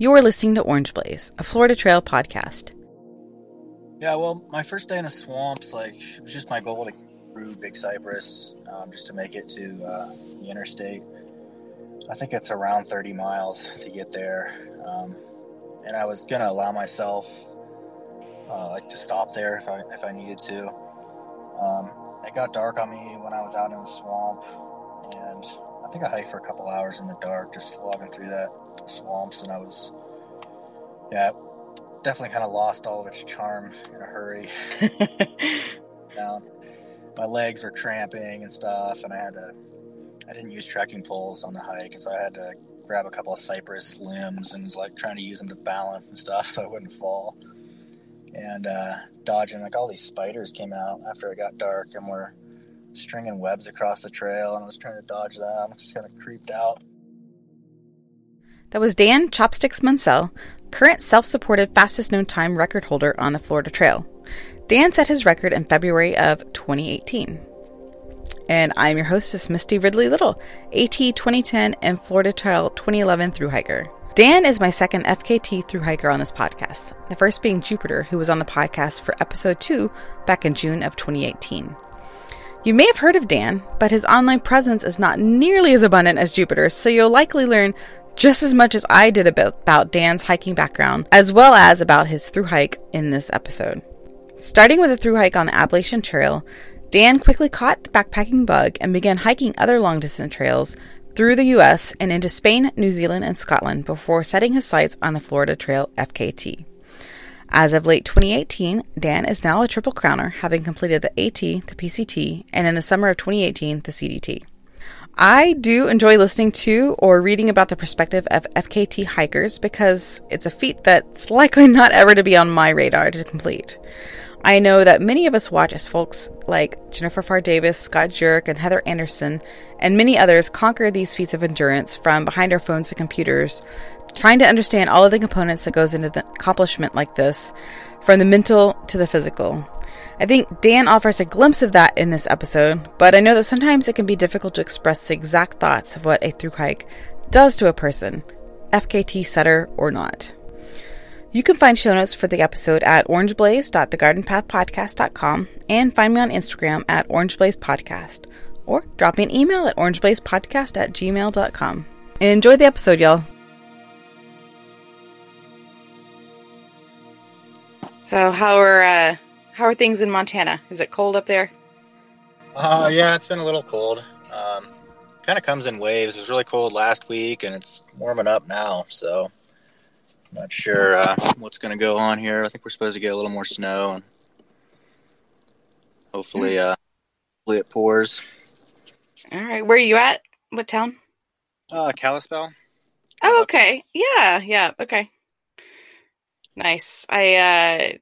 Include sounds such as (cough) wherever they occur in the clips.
You're listening to Orange Blaze, a Florida Trail podcast. Yeah, well, my first day in the swamps, like, it was just my goal to through Big Cypress um, just to make it to uh, the interstate. I think it's around 30 miles to get there. Um, and I was going to allow myself uh, like to stop there if I, if I needed to. Um, it got dark on me when I was out in the swamp, and I think I hiked for a couple hours in the dark, just slogging through that swamps, and I was, yeah, definitely kind of lost all of its charm in a hurry. (laughs) Down. My legs were cramping and stuff, and I had to. I didn't use trekking poles on the hike, so I had to grab a couple of cypress limbs and was like trying to use them to balance and stuff (laughs) so I wouldn't fall. And uh, dodging like all these spiders came out after it got dark and were stringing webs across the trail, and I was trying to dodge them. Just kind of creeped out. That was Dan Chopsticks Munsell, current self supported fastest known time record holder on the Florida Trail. Dan set his record in February of 2018. And I'm your hostess, Misty Ridley Little, AT 2010 and Florida Trail 2011 through hiker. Dan is my second FKT through hiker on this podcast, the first being Jupiter, who was on the podcast for episode 2 back in June of 2018. You may have heard of Dan, but his online presence is not nearly as abundant as Jupiter's, so you'll likely learn just as much as I did about Dan's hiking background, as well as about his through hike in this episode. Starting with a through hike on the Appalachian Trail, Dan quickly caught the backpacking bug and began hiking other long distance trails through the US and into Spain, New Zealand, and Scotland before setting his sights on the Florida Trail FKT. As of late 2018, Dan is now a triple crowner, having completed the AT, the PCT, and in the summer of 2018, the CDT. I do enjoy listening to or reading about the perspective of FKT hikers because it's a feat that's likely not ever to be on my radar to complete. I know that many of us watch as folks like Jennifer Pharr Davis, Scott Jurek, and Heather Anderson, and many others conquer these feats of endurance from behind our phones and computers, trying to understand all of the components that goes into the accomplishment like this, from the mental to the physical. I think Dan offers a glimpse of that in this episode, but I know that sometimes it can be difficult to express the exact thoughts of what a through hike does to a person, FKT setter or not. You can find show notes for the episode at orangeblaze.thegardenpathpodcast.com and find me on Instagram at orangeblazepodcast or drop me an email at orangeblazepodcast at gmail.com. Enjoy the episode, y'all. So, how are uh, how are things in Montana? Is it cold up there? Uh, yeah, it's been a little cold. Um, kind of comes in waves. It was really cold last week, and it's warming up now. So not sure uh, what's going to go on here. I think we're supposed to get a little more snow, and hopefully, uh, hopefully it pours. All right, where are you at? What town? Uh, Kalispell. Oh, okay. Yeah, yeah. Okay. Nice. I uh,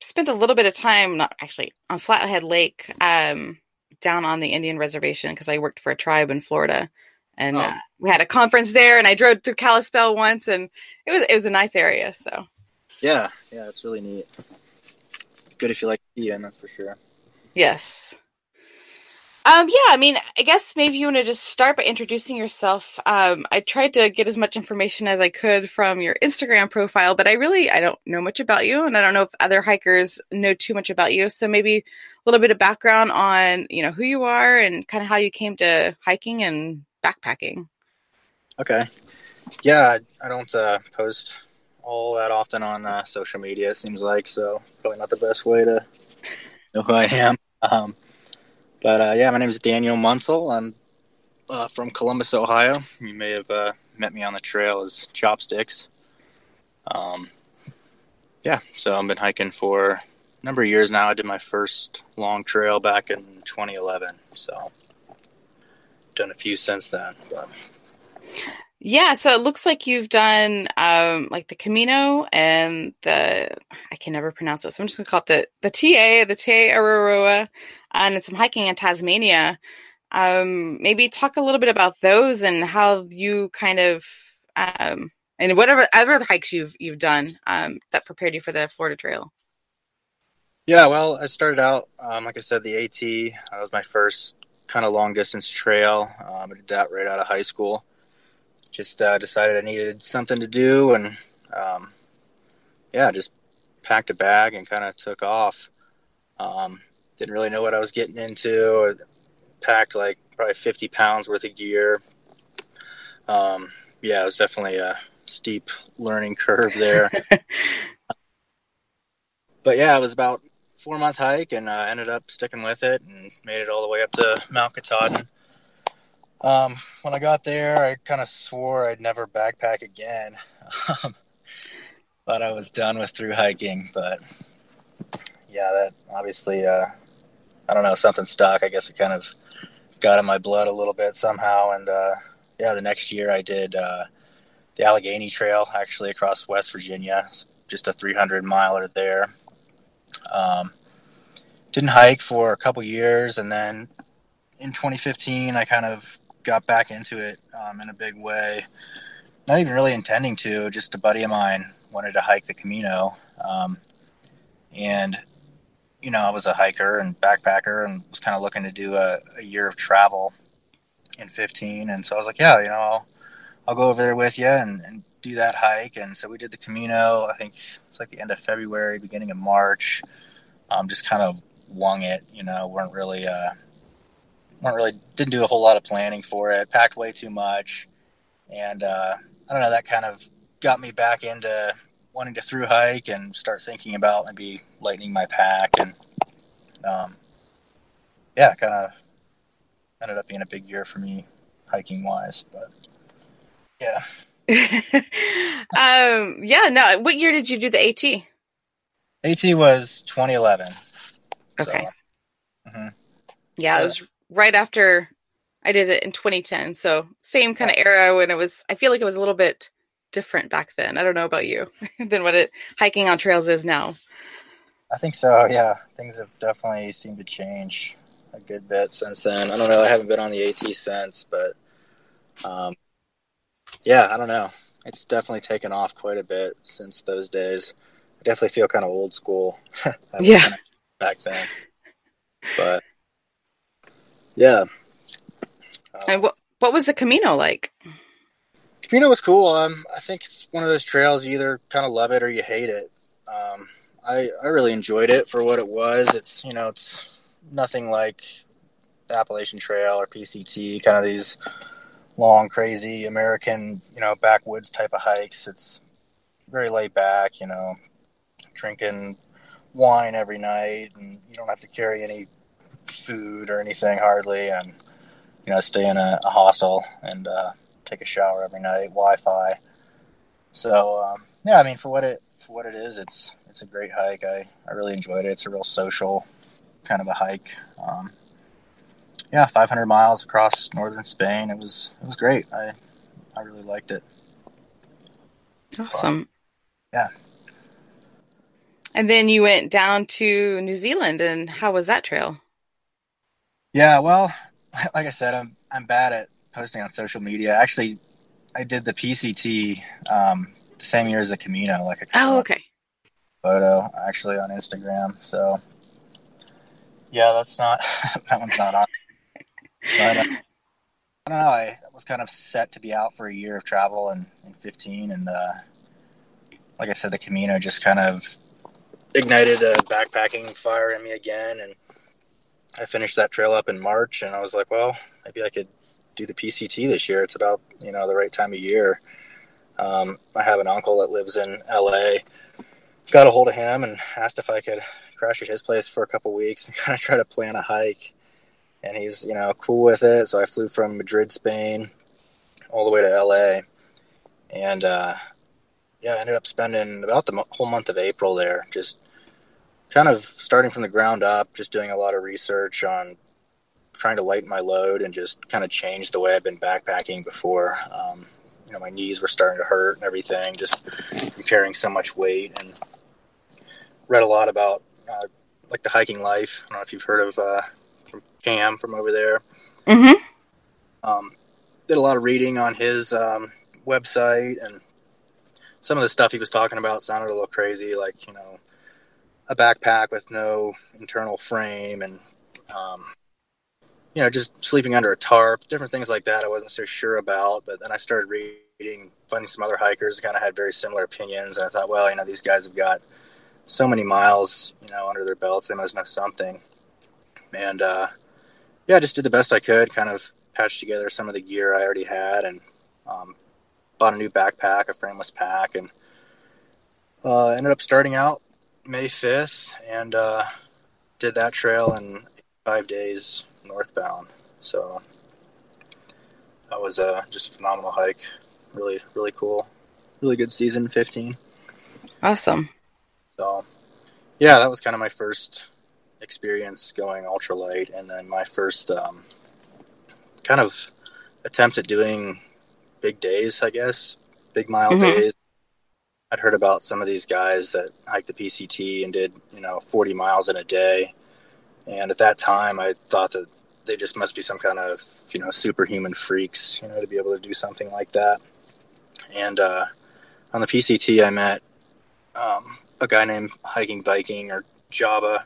spent a little bit of time, not actually, on Flathead Lake, um, down on the Indian reservation because I worked for a tribe in Florida. And oh. uh, we had a conference there and i drove through kalispell once and it was it was a nice area so. Yeah. Yeah it's really neat. Good if you like skiing that's for sure. Yes um, yeah, I mean, I guess maybe you want to just start by introducing yourself. Um, I tried to get as much information as I could from your Instagram profile, but I really I don't know much about you, and I don't know if other hikers know too much about you. So maybe a little bit of background on you know who you are and kind of how you came to hiking and backpacking. Okay. Yeah, I don't uh, post all that often on uh, social media. It seems like so probably not the best way to know who I am. Um, but uh, yeah, my name is Daniel Munsell. I'm uh, from Columbus, Ohio. You may have uh, met me on the trail as Chopsticks. Um, yeah, so I've been hiking for a number of years now. I did my first long trail back in 2011. So done a few since then. But. Yeah, so it looks like you've done um, like the Camino and the I can never pronounce it, so I'm just gonna call it the the TA, the Te Araroa, and some hiking in Tasmania. Um, maybe talk a little bit about those and how you kind of um, and whatever other hikes you've you've done um, that prepared you for the Florida Trail. Yeah, well, I started out, um, like I said, the AT. That was my first kind of long distance trail. Um, I did that right out of high school. just uh, decided I needed something to do, and um, yeah, just packed a bag and kind of took off. Um, didn't really know what I was getting into. I packed like probably 50 pounds worth of gear. Um, yeah, it was definitely a steep learning curve there. (laughs) but yeah, it was about four month hike and uh, ended up sticking with it and made it all the way up to Mount Katahdin. Um, when I got there, I kind of swore I'd never backpack again. (laughs) Thought I was done with through hiking, but yeah, that obviously, uh, I don't know, something stuck. I guess it kind of got in my blood a little bit somehow. And uh, yeah, the next year I did uh, the Allegheny Trail actually across West Virginia, just a 300 miler there. Um, didn't hike for a couple years, and then in 2015, I kind of got back into it um, in a big way. Not even really intending to, just a buddy of mine wanted to hike the Camino. Um, and, you know, I was a hiker and backpacker and was kind of looking to do a, a, year of travel in 15. And so I was like, yeah, you know, I'll, I'll go over there with you and, and do that hike. And so we did the Camino, I think it's like the end of February, beginning of March. Um, just kind of wung it, you know, weren't really, uh, weren't really, didn't do a whole lot of planning for it, packed way too much. And, uh, I don't know, that kind of got me back into wanting to through hike and start thinking about maybe lightening my pack. And, um, yeah, kind of ended up being a big year for me hiking wise, but yeah. (laughs) um, yeah, no. What year did you do the AT? AT was 2011. Okay. So, mm-hmm. Yeah, so, it was right after I did it in 2010. So same kind of era when it was. I feel like it was a little bit different back then. I don't know about you (laughs) than what it hiking on trails is now. I think so. Yeah, things have definitely seemed to change a good bit since then. I don't know. I haven't been on the AT since, but um, yeah, I don't know. It's definitely taken off quite a bit since those days. I definitely feel kind of old school. (laughs) yeah. Back then. But yeah. Um, and what what was the Camino like? Camino was cool. Um, I think it's one of those trails you either kind of love it or you hate it. Um, I I really enjoyed it for what it was. It's you know it's nothing like the Appalachian Trail or PCT, kind of these long, crazy American, you know, backwoods type of hikes. It's very laid back, you know, drinking wine every night, and you don't have to carry any food or anything hardly, and you know, stay in a, a hostel and uh, take a shower every night, Wi-Fi. So um, yeah, I mean, for what it for what it is, it's it's a great hike. I I really enjoyed it. It's a real social kind of a hike. Um, yeah, 500 miles across northern Spain. It was it was great. I I really liked it. Awesome. But, yeah. And then you went down to New Zealand, and how was that trail? Yeah, well, (laughs) like I said, I'm I'm bad at posting on social media. Actually, I did the PCT um, the same year as the Camino, like a oh, okay photo actually on Instagram. So yeah, that's not (laughs) that one's not on. But, uh, I don't know. I was kind of set to be out for a year of travel in, in 15, and uh, like I said, the Camino just kind of ignited a backpacking fire in me again, and I finished that trail up in March, and I was like, well, maybe I could do the PCT this year. It's about you know the right time of year. Um, I have an uncle that lives in LA. Got a hold of him and asked if I could crash at his place for a couple weeks and (laughs) kind of try to plan a hike and he's you know cool with it. So I flew from Madrid, Spain, all the way to LA, and uh, yeah, I ended up spending about the whole month of April there, just kind of starting from the ground up, just doing a lot of research on trying to lighten my load and just kind of change the way I've been backpacking before. Um, you know, my knees were starting to hurt and everything, just carrying so much weight, and read a lot about uh, like the hiking life. I don't know if you've heard of uh, Cam from over there. Mm-hmm. Um, did a lot of reading on his um, website, and some of the stuff he was talking about sounded a little crazy, like you know, a backpack with no internal frame, and um, you know, just sleeping under a tarp, different things like that. I wasn't so sure about, but then I started reading, finding some other hikers kind of had very similar opinions, and I thought, well, you know, these guys have got so many miles, you know, under their belts, they must know something. And uh, yeah, I just did the best I could, kind of patched together some of the gear I already had, and um, bought a new backpack, a frameless pack, and uh, ended up starting out May 5th and uh, did that trail in five days northbound. So that was uh, just a phenomenal hike. Really, really cool. Really good season, 15. Awesome. So, yeah, that was kind of my first experience going ultralight, and then my first um, kind of attempt at doing big days, I guess, big mile mm-hmm. days. I'd heard about some of these guys that hiked the PCT and did, you know, 40 miles in a day. And at that time, I thought that they just must be some kind of, you know, superhuman freaks, you know, to be able to do something like that. And uh, on the PCT, I met um, a guy named Hiking Biking or Java.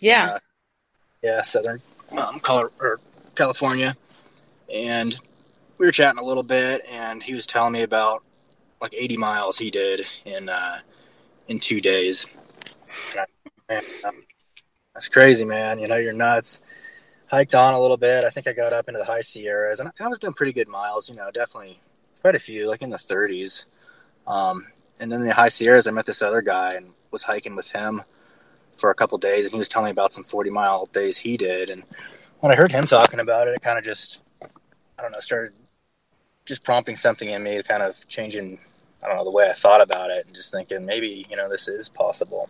Yeah. Uh, yeah, Southern um, California. And we were chatting a little bit, and he was telling me about like 80 miles he did in uh, in two days. Man, that's crazy, man. You know, you're nuts. Hiked on a little bit. I think I got up into the high Sierras, and I was doing pretty good miles. You know, definitely quite a few, like in the 30s. Um, and then the high Sierras, I met this other guy and was hiking with him for a couple days, and he was telling me about some 40 mile days he did. And when I heard him talking about it, it kind of just, I don't know, started just prompting something in me, kind of changing, I don't know, the way I thought about it, and just thinking maybe you know this is possible.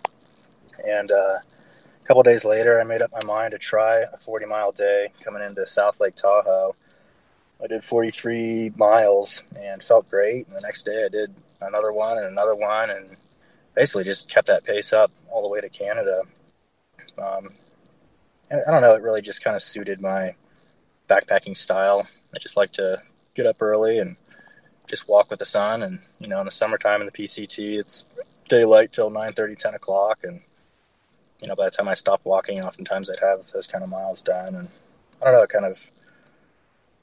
And uh, couple days later, I made up my mind to try a 40 mile day coming into South Lake Tahoe. I did 43 miles and felt great. And the next day, I did another one and another one, and basically just kept that pace up all the way to Canada. Um, I don't know, it really just kind of suited my backpacking style. I just like to get up early and just walk with the sun. And you know, in the summertime in the PCT, it's daylight till 9 30, 10 o'clock. And you know, by the time I stopped walking, oftentimes I'd have those kind of miles done. And I don't know, it kind of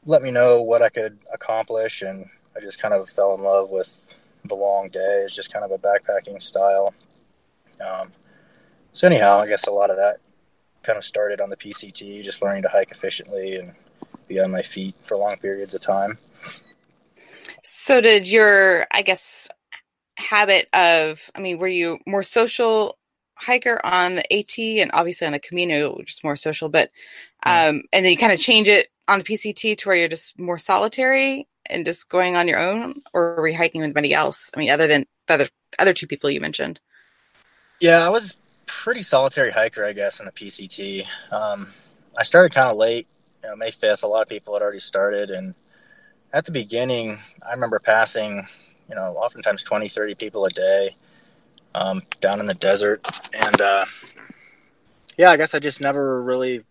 let me know what I could accomplish. And I just kind of fell in love with the long day. It's just kind of a backpacking style. Um, so anyhow, I guess a lot of that kind of started on the PCT, just learning to hike efficiently and be on my feet for long periods of time. So, did your, I guess, habit of, I mean, were you more social hiker on the AT and obviously on the Camino, just more social, but, um, and then you kind of change it on the PCT to where you're just more solitary and just going on your own, or were you hiking with anybody else? I mean, other than the other, other two people you mentioned. Yeah, I was pretty solitary hiker, I guess, in the PCT. Um, I started kind of late you know, May 5th, a lot of people had already started. And at the beginning, I remember passing, you know, oftentimes 20, 30 people a day um, down in the desert. And uh, yeah, I guess I just never really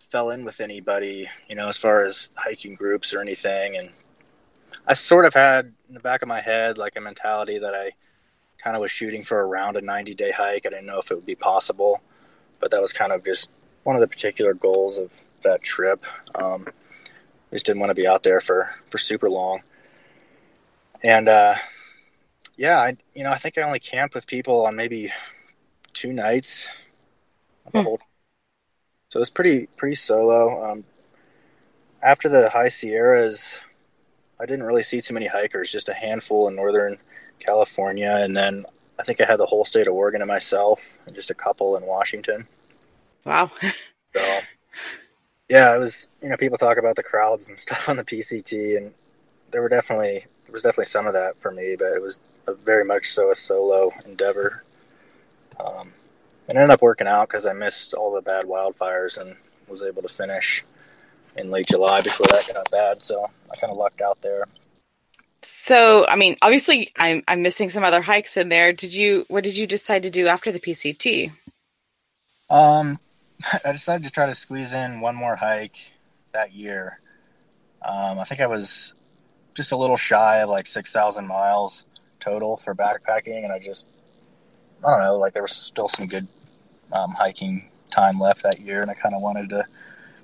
fell in with anybody, you know, as far as hiking groups or anything. And I sort of had in the back of my head like a mentality that I kind of was shooting for around a 90 day hike. I didn't know if it would be possible, but that was kind of just one of the particular goals of that trip. Um, I just didn't want to be out there for, for super long. And uh, yeah, I you know I think I only camped with people on maybe two nights. Hmm. Whole, so it was pretty pretty solo. Um, after the high Sierras, I didn't really see too many hikers, just a handful in northern California, and then I think I had the whole state of Oregon to myself, and just a couple in Washington. Wow. (laughs) so, yeah, it was. You know, people talk about the crowds and (laughs) stuff on the PCT, and there were definitely there was definitely some of that for me, but it was very much so a solo endeavor. Um, it ended up working out because I missed all the bad wildfires and was able to finish in late July before that got bad. So I kind of lucked out there. So, I mean, obviously, I'm I'm missing some other hikes in there. Did you? What did you decide to do after the PCT? Um, (laughs) I decided to try to squeeze in one more hike that year. Um, I think I was just a little shy of like 6,000 miles total for backpacking. And I just, I don't know, like there was still some good um, hiking time left that year. And I kind of wanted to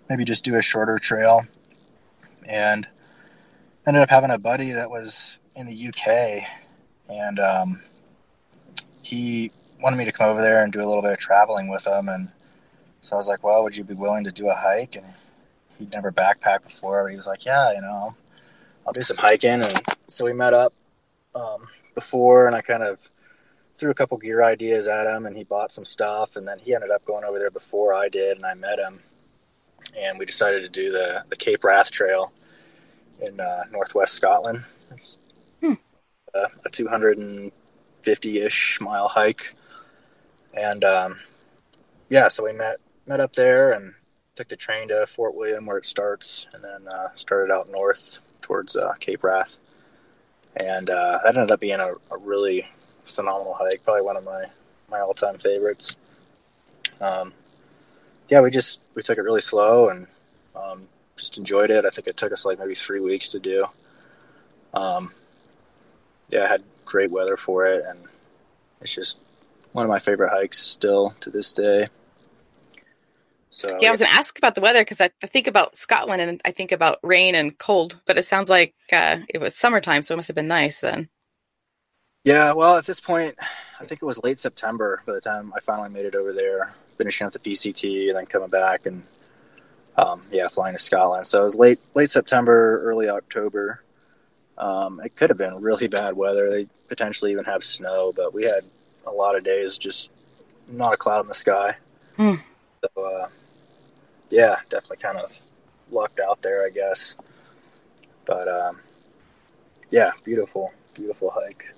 maybe just do a shorter trail. And ended up having a buddy that was in the UK, and um, he wanted me to come over there and do a little bit of traveling with him. And so I was like, "Well, would you be willing to do a hike?" And he'd never backpacked before. but He was like, "Yeah, you know, I'll do some hiking." And so we met up um, before, and I kind of threw a couple gear ideas at him, and he bought some stuff. And then he ended up going over there before I did, and I met him, and we decided to do the the Cape Wrath Trail in uh, northwest Scotland. It's hmm. a, a 250 ish mile hike, and um, yeah, so we met met up there and took the train to Fort William where it starts, and then uh, started out north towards uh, Cape Wrath, and uh, that ended up being a, a, really phenomenal hike, probably one of my my all time favorites. Um, yeah, we just we took it really slow and um, just enjoyed it. I think it took us like maybe three weeks to do. Um, yeah, I had great weather for it, and it's just one of my favorite hikes still to this day. So yeah, I was gonna ask about the weather because I, I, think about Scotland and I think about rain and cold, but it sounds like uh, it was summertime, so it must have been nice then. Yeah, well, at this point, I think it was late September by the time I finally made it over there, finishing up the PCT and then coming back and um, yeah, flying to Scotland. So it was late late September, early October. Um, it could have been really bad weather. They potentially even have snow, but we had a lot of days just not a cloud in the sky. Hmm. So uh, yeah, definitely kind of lucked out there, I guess. But um, yeah, beautiful, beautiful hike.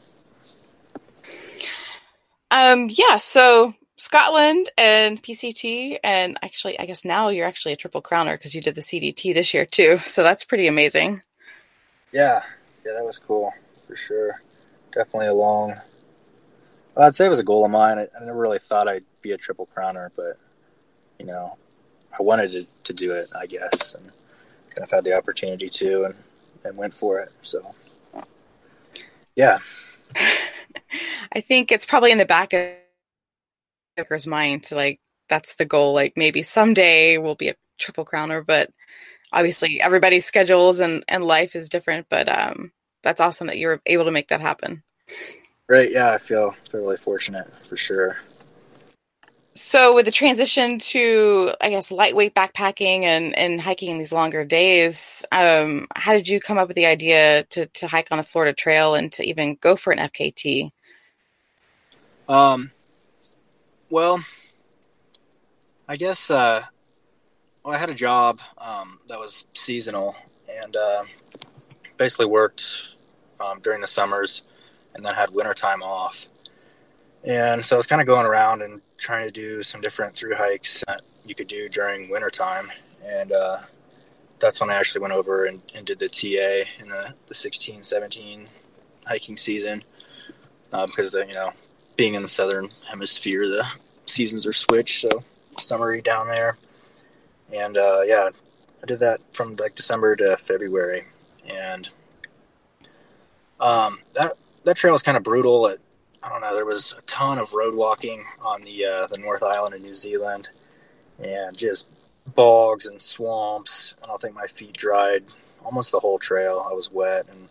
Um, yeah, so Scotland and PCT, and actually, I guess now you're actually a triple crowner because you did the CDT this year too. So that's pretty amazing. Yeah, yeah, that was cool for sure. Definitely a long. Well, I'd say it was a goal of mine. I, I, never really thought I'd be a triple crowner, but you know, I wanted to, to do it, I guess, and kind of had the opportunity to, and and went for it. So, yeah. (laughs) I think it's probably in the back of Tucker's mind to like that's the goal. Like maybe someday we'll be a triple crowner, but obviously everybody's schedules and and life is different. But um, that's awesome that you're able to make that happen. Right. Yeah, I feel feel really fortunate for sure. So with the transition to, I guess, lightweight backpacking and, and hiking these longer days, um, how did you come up with the idea to, to hike on the Florida Trail and to even go for an FKT? Um, well, I guess uh, well, I had a job um, that was seasonal and uh, basically worked um, during the summers and then had winter time off. And so I was kind of going around and trying to do some different through hikes that you could do during winter time. And uh, that's when I actually went over and, and did the TA in the, the 16, 17 hiking season. Because, um, the, you know, being in the southern hemisphere, the seasons are switched, so summery down there. And uh, yeah, I did that from like December to February, and um, that that trail is kind of brutal. I don't know. There was a ton of road walking on the uh, the North Island of New Zealand, and just bogs and swamps. I don't think my feet dried almost the whole trail. I was wet, and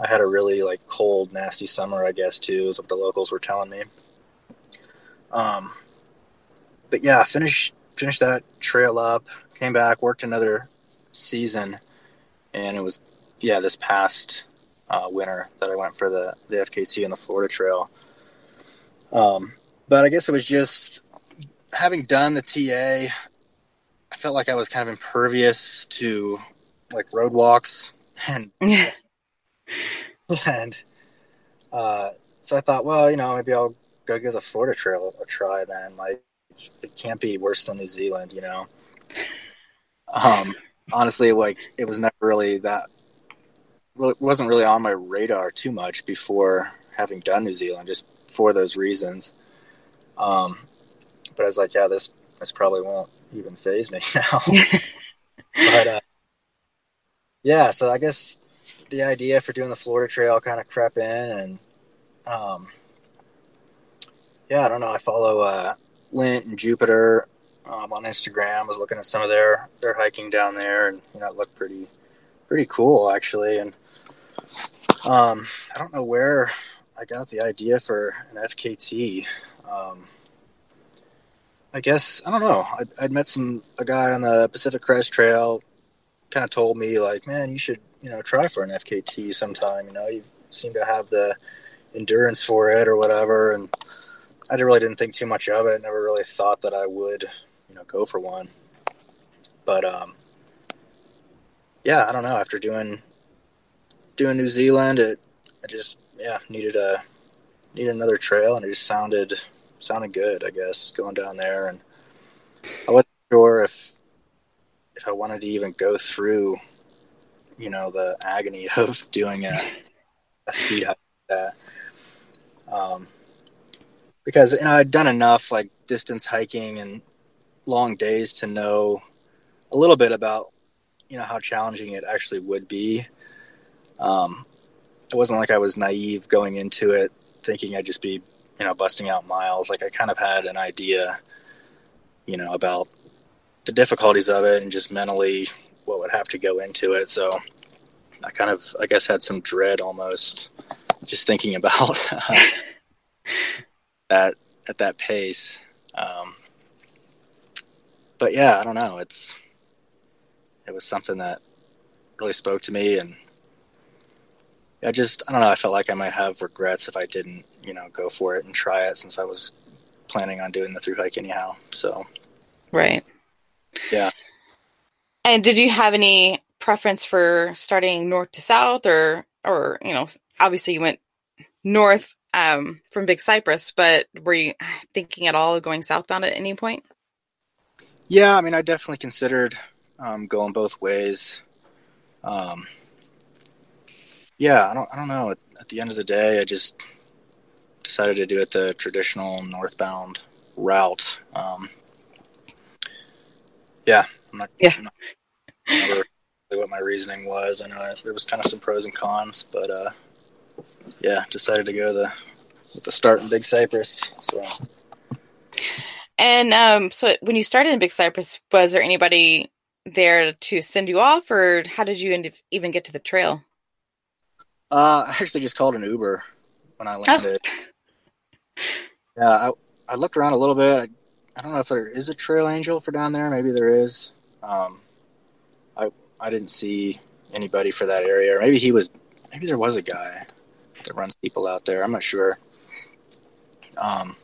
I had a really like cold, nasty summer. I guess too, is what the locals were telling me. Um, but yeah, finished finished that trail up, came back, worked another season, and it was yeah this past uh, winter that I went for the the FKT and the Florida Trail. Um, but I guess it was just having done the TA. I felt like I was kind of impervious to like road walks (laughs) and (laughs) and uh, so I thought, well, you know, maybe I'll go give the Florida Trail a try then. Like, it can't be worse than New Zealand, you know. (laughs) Um, honestly, like it was never really that. It wasn't really on my radar too much before having done New Zealand, just for those reasons. Um, but I was like, yeah, this this probably won't even faze me (laughs) now. but uh, yeah, so I guess the idea for doing the Florida Trail kind of crept in, and um, yeah, I don't know. I follow uh, Lint and Jupiter um, on Instagram. I was looking at some of their their hiking down there, and you know, it looked pretty pretty cool actually. And um, I don't know where I got the idea for an FKT. Um, I guess I don't know. I'd, I'd, met some a guy on the Pacific Crest Trail, kind of told me like, man, you should you know try for an FKT sometime. You know, you seem to have the endurance for it or whatever, and I really didn't think too much of it. Never really thought that I would, you know, go for one. But um, yeah, I don't know. After doing doing New Zealand, it I just yeah needed a needed another trail, and it just sounded sounded good. I guess going down there, and I wasn't sure if if I wanted to even go through, you know, the agony (laughs) of doing a, a speed hike like that. Um, because you know I'd done enough like distance hiking and long days to know a little bit about you know how challenging it actually would be. Um, it wasn't like I was naive going into it thinking I'd just be you know busting out miles. Like I kind of had an idea, you know, about the difficulties of it and just mentally what would have to go into it. So I kind of I guess had some dread almost just thinking (laughs) about (laughs) that at that pace. Um, but yeah, I don't know. It's it was something that really spoke to me, and I just I don't know. I felt like I might have regrets if I didn't, you know, go for it and try it since I was planning on doing the through hike anyhow. So, right, yeah. And did you have any preference for starting north to south, or or you know, obviously you went north um, from Big Cypress, but were you thinking at all of going southbound at any point? Yeah, I mean, I definitely considered um, going both ways. Um, yeah, I don't, I don't know. At, at, the end of the day, I just decided to do it the traditional northbound route. Um, yeah, I'm not. Yeah. I'm not remember what my reasoning was. I know there was kind of some pros and cons, but uh, yeah, decided to go the with the start in Big Cypress. So. And um, so when you started in Big Cypress, was there anybody there to send you off, or how did you even get to the trail? Uh, I actually just called an Uber when I landed. Oh. yeah, I, I looked around a little bit. I, I don't know if there is a trail angel for down there. Maybe there is. Um, I I didn't see anybody for that area. Maybe he was. Maybe there was a guy that runs people out there. I'm not sure. Um,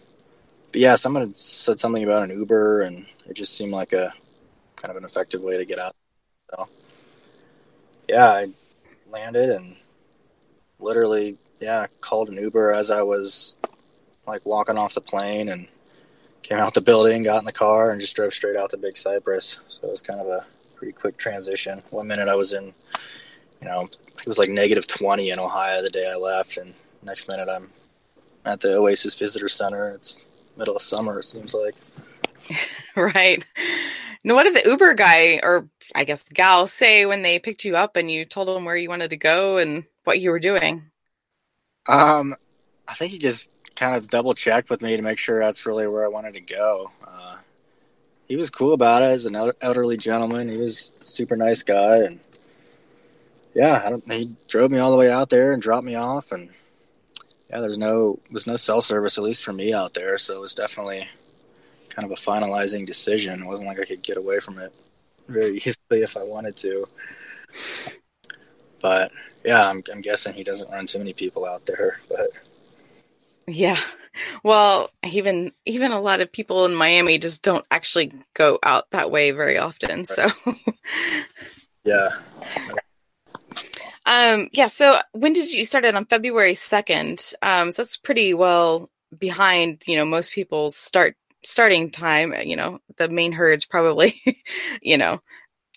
but yeah, someone said something about an Uber, and it just seemed like a kind of an effective way to get out. So yeah, I landed and literally, yeah, called an Uber as I was like walking off the plane and came out the building, got in the car, and just drove straight out to Big Cypress. So it was kind of a pretty quick transition. One minute I was in, you know, it was like negative 20 in Ohio the day I left, and next minute I'm at the Oasis Visitor Center. It's middle of summer, it seems like. (laughs) right. Now, what did the Uber guy, or I guess gal, say when they picked you up and you told them where you wanted to go and what you were doing? Um, I think he just kind of double checked with me to make sure that's really where I wanted to go. Uh, he was cool about it. As an elderly gentleman, he was super nice guy, and yeah, he drove me all the way out there and dropped me off, and yeah, there's no was no cell service at least for me out there, so it was definitely kind of a finalizing decision. It wasn't like I could get away from it very (laughs) easily if I wanted to. But yeah, I'm, I'm guessing he doesn't run too many people out there, but yeah. Well, even even a lot of people in Miami just don't actually go out that way very often. So yeah. Um, yeah. So when did you start it on February 2nd? Um, so that's pretty well behind, you know, most people's start starting time. You know, the main herd's probably, (laughs) you know,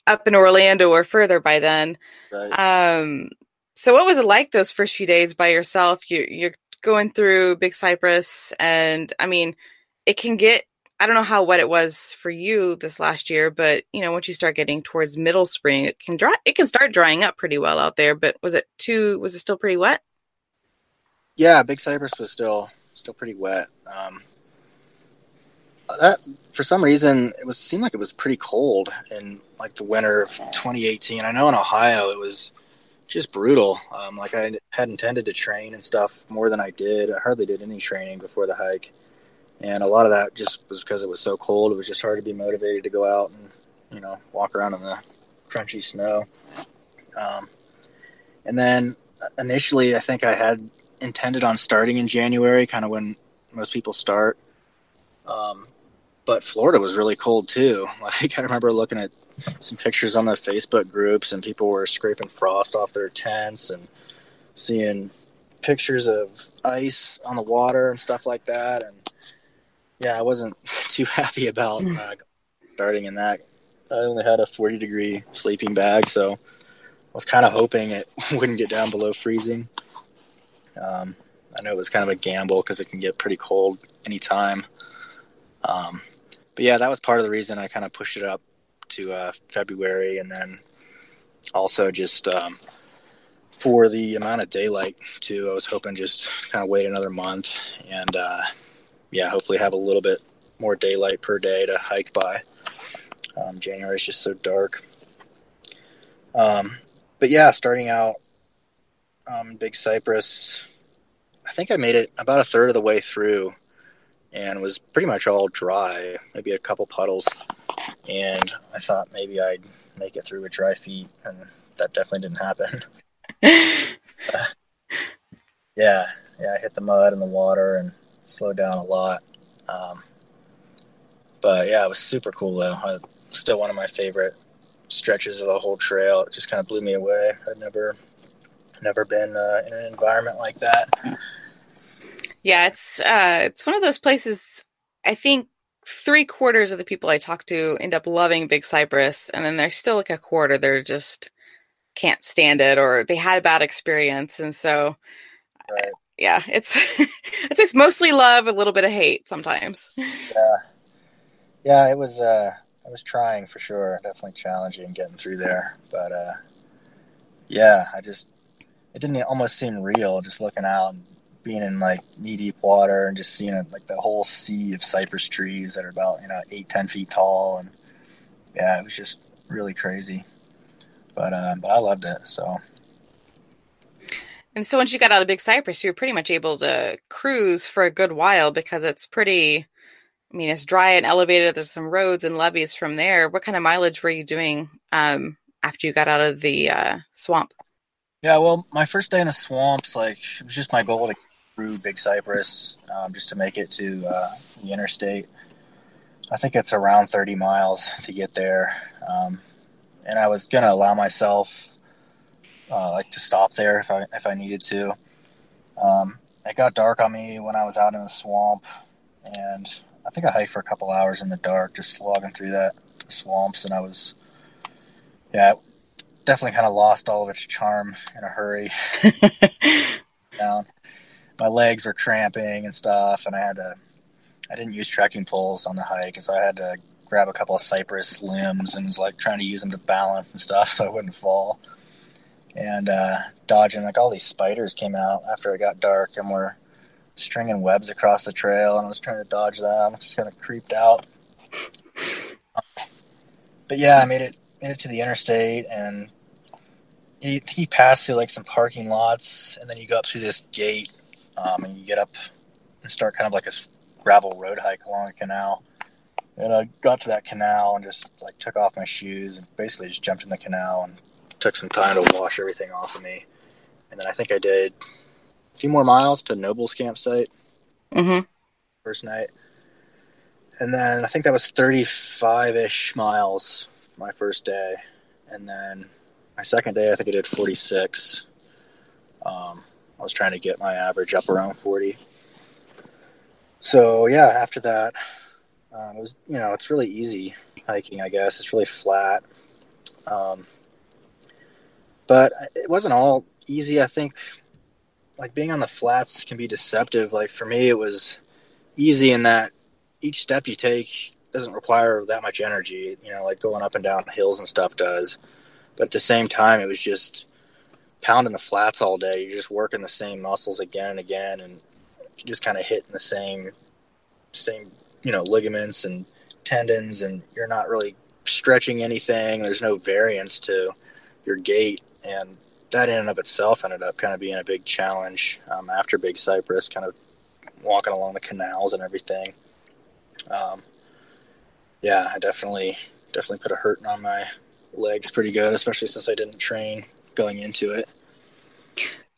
up in Orlando or further by then. Right. Um, so what was it like those first few days by yourself? You, you're going through Big Cypress and I mean, it can get I don't know how wet it was for you this last year, but you know, once you start getting towards middle spring, it can dry. It can start drying up pretty well out there. But was it too? Was it still pretty wet? Yeah, Big Cypress was still still pretty wet. Um, that for some reason it was seemed like it was pretty cold in like the winter of 2018. I know in Ohio it was just brutal. Um, like I had intended to train and stuff more than I did. I hardly did any training before the hike, and a lot of that just was because it was so cold. It was just hard to be motivated to go out and you know walk around in the crunchy snow. Um, and then initially, I think I had intended on starting in January, kind of when most people start. Um, but Florida was really cold too. (laughs) Like I remember looking at some pictures on the Facebook groups, and people were scraping frost off their tents and seeing pictures of ice on the water and stuff like that. And yeah, I wasn't (laughs) too happy about uh, starting in that. I only had a 40 degree sleeping bag, so I was kind of hoping it (laughs) wouldn't get down below freezing. Um, I know it was kind of a gamble because it can get pretty cold anytime. Um, but yeah, that was part of the reason I kind of pushed it up to uh, February, and then also just um, for the amount of daylight too. I was hoping just kind of wait another month, and uh, yeah, hopefully have a little bit more daylight per day to hike by. Um, January is just so dark. Um, but yeah, starting out um, Big Cypress, I think I made it about a third of the way through and was pretty much all dry, maybe a couple puddles. And I thought maybe I'd make it through with dry feet, and that definitely didn't happen. uh, (laughs) yeah, yeah, I hit the mud and the water and slowed down a lot. Um, but yeah, it was super cool though. I, still one of my favorite stretches of the whole trail. It just kind of blew me away. I'd never, never been uh, in an environment like that. Yeah, it's uh, it's one of those places. I think three quarters of the people I talk to end up loving Big Cypress, and then there's still like a quarter that are just can't stand it or they had a bad experience, and so right. yeah, it's (laughs) it's it's mostly love, a little bit of hate sometimes. (laughs) Yeah, yeah, it was. uh I was trying for sure. Definitely challenging getting through there, but uh yeah, I just it didn't almost seem real just looking out and being in like knee deep water and just seeing it, like the whole sea of cypress trees that are about you know eight ten feet tall. And yeah it was just really crazy. But uh, but I loved it so. And so once you got out of Big Cypress you were pretty much able to cruise for a good while because it's pretty I mean it's dry and elevated. There's some roads and levees from there. What kind of mileage were you doing um, after you got out of the uh, swamp? Yeah, well, my first day in the swamps, like it was just my goal to through Big Cypress um, just to make it to uh, the interstate. I think it's around 30 miles to get there. Um, and I was going to allow myself uh, like to stop there if I, if I needed to. Um, it got dark on me when I was out in the swamp and I think I hiked for a couple hours in the dark, just slogging through that swamps. And I was, yeah, definitely kind of lost all of its charm in a hurry. (laughs) down my legs were cramping and stuff, and I had to. I didn't use trekking poles on the hike, and so I had to grab a couple of cypress limbs and was like trying to use them to balance and stuff (laughs) so I wouldn't fall. And uh, dodging like all these spiders came out after it got dark and were stringing webs across the trail, and I was trying to dodge them. Just kind of creeped out. but yeah, I made it made it to the interstate, and he, you pass through like some parking lots, and then you go up through this gate um, and you get up and start kind of like a gravel road hike along a canal. And I got to that canal and just like took off my shoes and basically just jumped in the canal and took some time to wash everything off of me. And then I think I did a few more miles to Noble's campsite. Mm-hmm. First night. And then I think that was 35 ish miles my first day. And then my second day, I think I did 46. Um, I was trying to get my average up around 40. So yeah, after that, um, it was you know it's really easy hiking. I guess it's really flat, um, but it wasn't all easy. I think like being on the flats can be deceptive. Like for me, it was easy in that each step you take doesn't require that much energy. You know, like going up and down hills and stuff does. But at the same time, it was just pounding the flats all day. You're just working the same muscles again and again, and just kind of hitting the same same you know, ligaments and tendons, and you're not really stretching anything. There's no variance to your gait, and that in and of itself ended up kind of being a big challenge um, after Big Cypress, kind of walking along the canals and everything. Um, yeah, I definitely definitely put a hurting on my legs pretty good, especially since I didn't train going into it.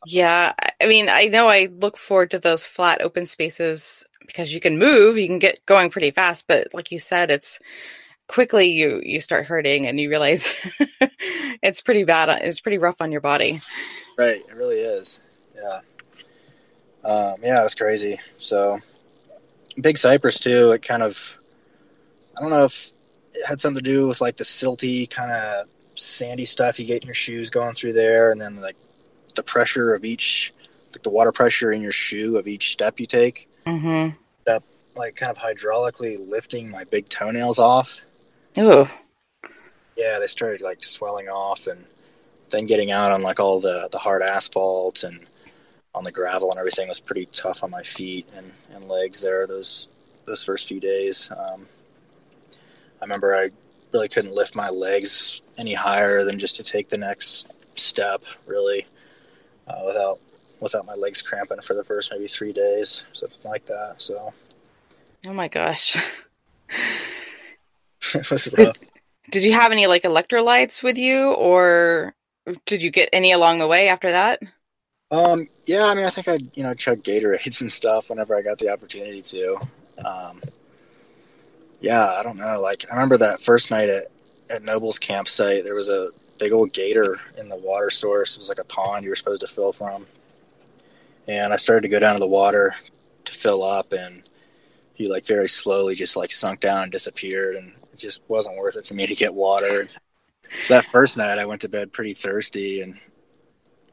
Yeah, I mean, I know I look forward to those flat open spaces because you can move, you can get going pretty fast, but like you said, it's quickly you you start hurting and you realize (laughs) it's pretty bad. It's pretty rough on your body. Right, it really is. Yeah. Um, yeah, it was crazy. So, Big Cypress too. It kind of, I don't know if it had something to do with like the silty kind of sandy stuff you get in your shoes going through there, and then like the pressure of each, like the water pressure in your shoe of each step you take. Mm-hmm. Up like kind of hydraulically lifting my big toenails off. Ooh. Yeah, they started like swelling off, and then getting out on like all the the hard asphalt and on the gravel and everything was pretty tough on my feet and, and legs there those those first few days. Um, I remember I really couldn't lift my legs any higher than just to take the next step, really, uh, without without my legs cramping for the first maybe three days, something like that. So, oh my gosh, (laughs) it was rough. Did, did you have any like electrolytes with you, or did you get any along the way after that? Um, yeah, I mean, I think I, you know, chug Gatorades and stuff whenever I got the opportunity to. Um, yeah, I don't know. Like, I remember that first night at, at Noble's campsite, there was a big old gator in the water source. It was like a pond you were supposed to fill from. And I started to go down to the water to fill up, and he, like, very slowly just, like, sunk down and disappeared. And it just wasn't worth it to me to get water. So that first night, I went to bed pretty thirsty, and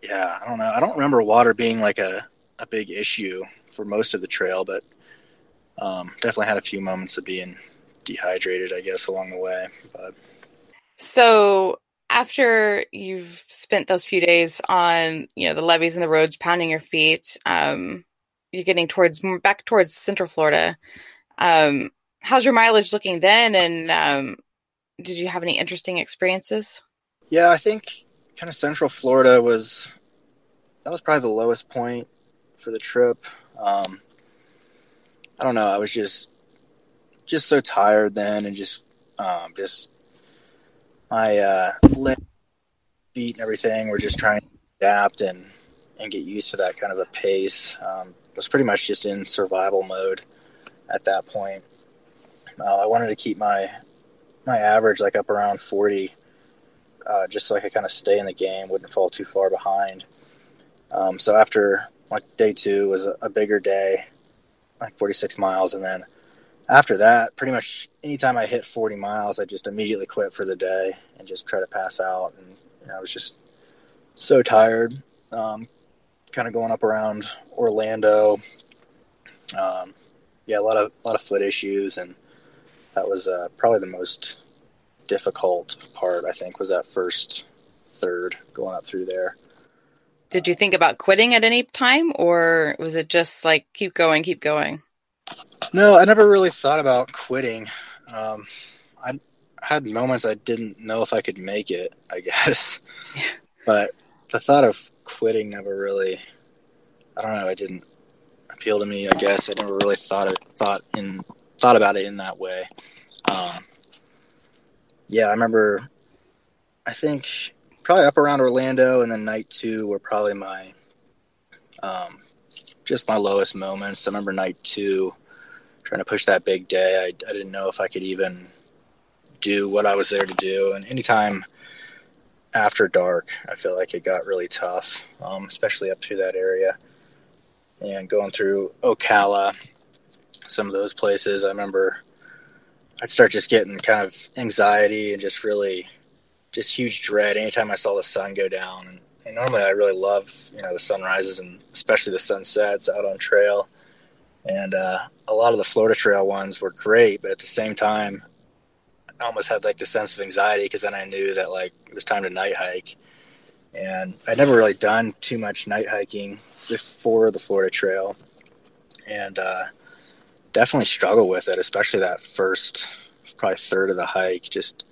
yeah, I don't know. I don't remember water being like a, a big issue for most of the trail, but um, definitely had a few moments of being dehydrated, I guess, along the way. But so after you've spent those few days on you know the levees and the roads, pounding your feet, um, you're getting towards back towards Central Florida. Um, how's your mileage looking then? And um, did you have any interesting experiences? Yeah, I think kind of Central Florida was that was probably the lowest point for the trip. Um, I don't know. I was just just so tired then, and just um, just my uh, feet and everything were just trying to adapt and and get used to that kind of a pace. Um, was pretty much just in survival mode at that point. Uh, I wanted to keep my my average like up around forty uh, just so I could kind of stay in the game, wouldn't fall too far behind. Um, so after like day two was a, a, bigger day, like 46 miles, and then after that, pretty much anytime I hit 40 miles, I just immediately quit for the day and just try to pass out. And you know, I was just so tired. Um, kind of going up around Orlando. Um, yeah, a lot of a lot of foot issues, and that was uh, probably the most difficult part, I think, was that first third going up through there. Did you think about quitting at any time, or was it just like keep going, keep going? No, I never really thought about quitting. Um, I had moments I didn't know if I could make it, I (laughs) guess. But the thought of quitting never really, I don't know, it didn't appeal to me. I guess I never really thought it thought in thought about it in that way. Um, yeah, I remember. I think probably up around Orlando, and then night two were probably my um, just my lowest moments. I remember night two trying to push that big day. I, I didn't know if I could even do what I was there to do, and anytime after dark, I feel like it got really tough, um, especially up through that area and going through Ocala, some of those places. I remember I'd start just getting kind of anxiety and just really just huge dread anytime I saw the sun go down. And, and normally I really love, you know, the sunrises and especially the sunsets out on trail. And uh, a lot of the Florida Trail ones were great, but at the same time, I almost had like the sense of anxiety because then I knew that like it was time to night hike. And I'd never really done too much night hiking before the Florida Trail. And uh, definitely struggle with it, especially that first probably third of the hike. Just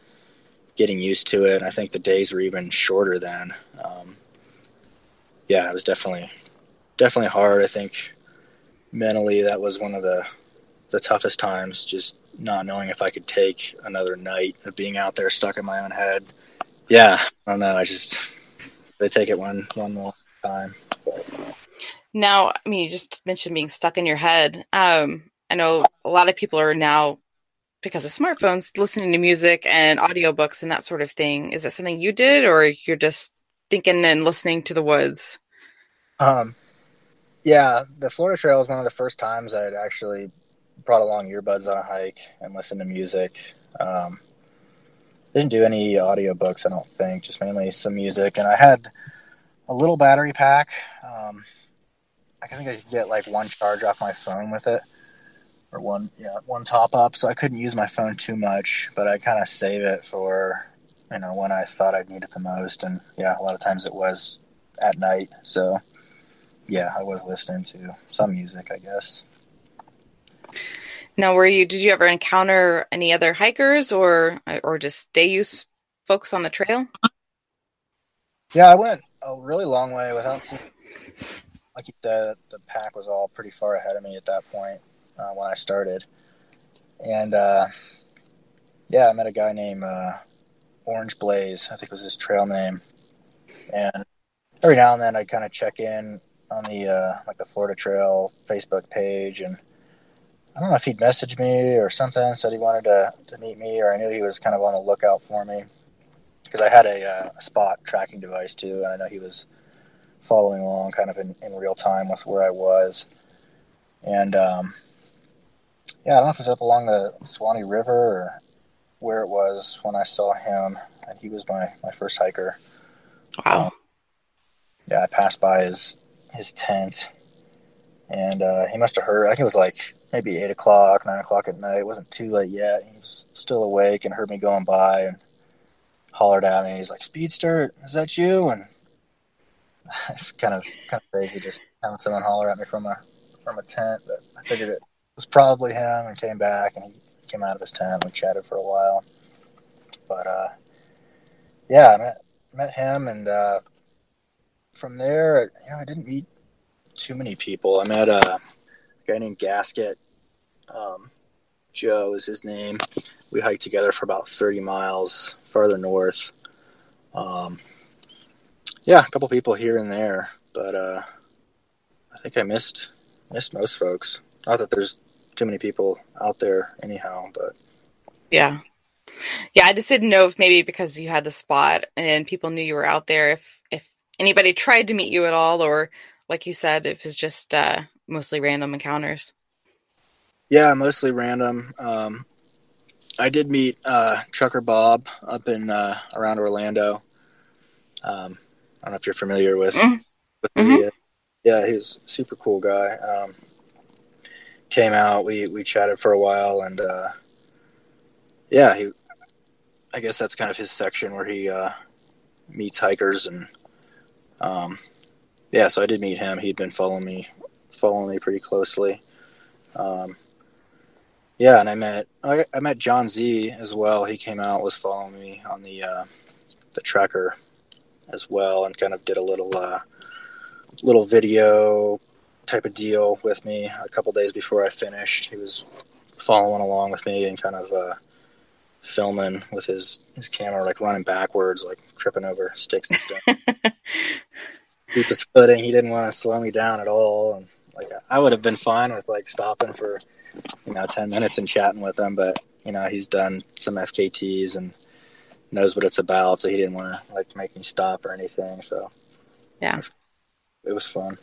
getting used to it. I think the days were even shorter then. Um, yeah, it was definitely definitely hard. I think mentally that was one of the the toughest times. Just not knowing if I could take another night of being out there stuck in my own head. Yeah, I don't know. I just they take it one one more time. Now, I mean, you just mentioned being stuck in your head. Um, I know a lot of people are now because of smartphones listening to music and audiobooks and that sort of thing. Is that something you did, or you're just thinking and listening to the woods? Um, yeah, the Florida Trail was one of the first times I'd actually brought along earbuds on a hike and listened to music. Um, didn't do any audiobooks, I don't think, just mainly some music. And I had a little battery pack. Um, I think I could get like one charge off my phone with it, or one yeah one top up. So I couldn't use my phone too much, but I kind of save it for you know when I thought I'd need it the most. And yeah, a lot of times it was at night. So yeah, I was listening to some music, I guess. Now, were you? Did you ever encounter any other hikers or or just day use folks on the trail? Yeah, I went a really long way without seeing. Like you said, the pack was all pretty far ahead of me at that point uh, when I started, and uh, yeah, I met a guy named uh, Orange Blaze. I think was his trail name, and every now and then I'd kind of check in on the uh, like the Florida Trail Facebook page, and I don't know if he'd messaged me or something, said he wanted to, to meet me, or I knew he was kind of on the lookout for me because I had a, uh, a, spot tracking device too, and I know he was following along kind of in, in real time with where I was, and um, yeah, I don't know if it was up along the Suwannee River or where it was when I saw him, and he was my my first hiker. Wow. Um, yeah, I passed by his his tent, and uh, he must have heard. I think it was like maybe eight o'clock, nine o'clock at night. It wasn't too late yet. He was still awake and heard me going by and hollered at me. He's like, "Speedster, is that you?" And (laughs) it's kind of kind of crazy just having someone holler at me from a from a tent. But I figured it was probably him, and came back and he came out of his tent. We chatted for a while, but uh, yeah, I met met him, and uh, from there, you know, I didn't meet too many people. I met a guy named Gasket. Um, Joe is his name. We hiked together for about 30 miles farther north. Um, yeah, a couple people here and there, but uh, I think I missed missed most folks. Not that there's too many people out there, anyhow, but yeah, yeah. I just didn't know if maybe because you had the spot and people knew you were out there, if if anybody tried to meet you at all, or like you said, if it's just uh, mostly random encounters. Yeah, mostly random. Um, I did meet uh, Trucker Bob up in uh, around Orlando. Um, I don't know if you're familiar with. Mm-hmm. with mm-hmm. Yeah, he was a super cool guy. Um, came out, we we chatted for a while, and uh, yeah, he. I guess that's kind of his section where he uh, meets hikers and um, yeah, so I did meet him. He'd been following me, following me pretty closely. Um, yeah, and I met I, I, met John Z as well. He came out, was following me on the uh, the tracker as well, and kind of did a little uh, little video type of deal with me a couple days before I finished. He was following along with me and kind of uh, filming with his his camera, like running backwards, like tripping over sticks and stuff. (laughs) Keep his footing. He didn't want to slow me down at all, and like I would have been fine with like stopping for you know ten minutes and chatting with him, but you know he's done some FKTs and knows what it's about, so he didn't want to like make me stop or anything. So yeah, it was, it was fun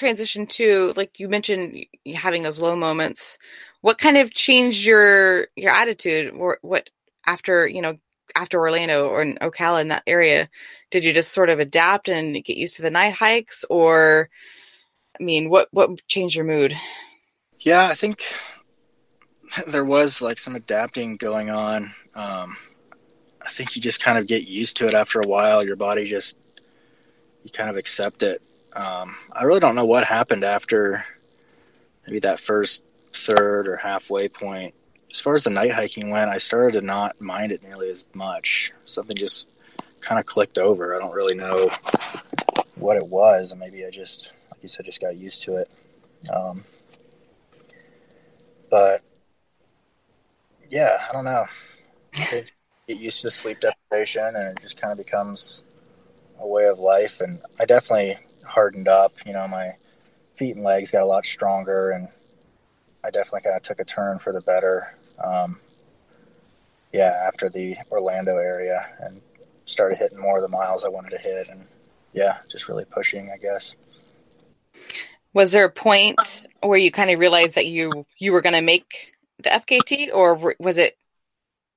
transition to like you mentioned having those low moments what kind of changed your your attitude or what after you know after orlando or in ocala in that area did you just sort of adapt and get used to the night hikes? Or i mean what what changed your mood? Yeah i think there was like some adapting going on. Um i think you just kind of get used to it after a while. Your body just you kind of accept it. Um, I really don't know what happened after maybe that first third or halfway point, as far as the night hiking went, I started to not mind it nearly as much. Something just kind of clicked over. I don't really know what it was, maybe I just, like you said, just got used to it. Um, but yeah, I don't know. Get used to sleep deprivation, and it just kind of becomes a way of life. And I definitely hardened up. You know, my feet and legs got a lot stronger, and I definitely kind of took a turn for the better. Um, yeah, after the Orlando area, and started hitting more of the miles I wanted to hit, and yeah, just really pushing, I guess. Was there a point where you kind of realized that you you were going to make the FKT, or was it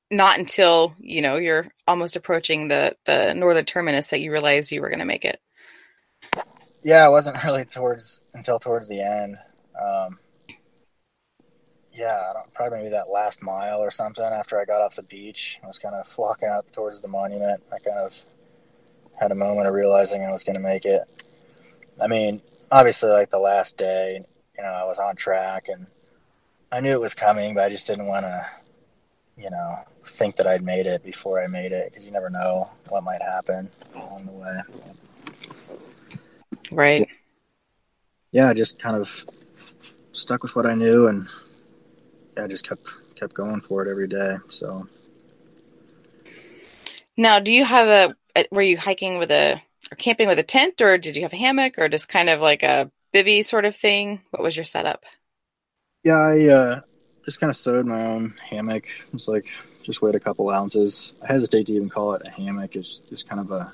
not until you know you're almost approaching the the northern terminus that you realized you were going to make it? Yeah, it wasn't (laughs) really towards until towards the end. Um, yeah, probably maybe that last mile or something after I got off the beach. I was kind of walking up towards the monument. I kind of had a moment of realizing I was going to make it. I mean, obviously, like the last day, you know, I was on track and I knew it was coming, but I just didn't want to, you know, think that I'd made it before I made it because you never know what might happen along the way. Right. Yeah, I just kind of stuck with what I knew and I just kept kept going for it every day. So now, do you have a? Were you hiking with a or camping with a tent, or did you have a hammock, or just kind of like a bivy sort of thing? What was your setup? Yeah, I uh, just kind of sewed my own hammock. It's like just weighed a couple ounces. I hesitate to even call it a hammock. It's just kind of a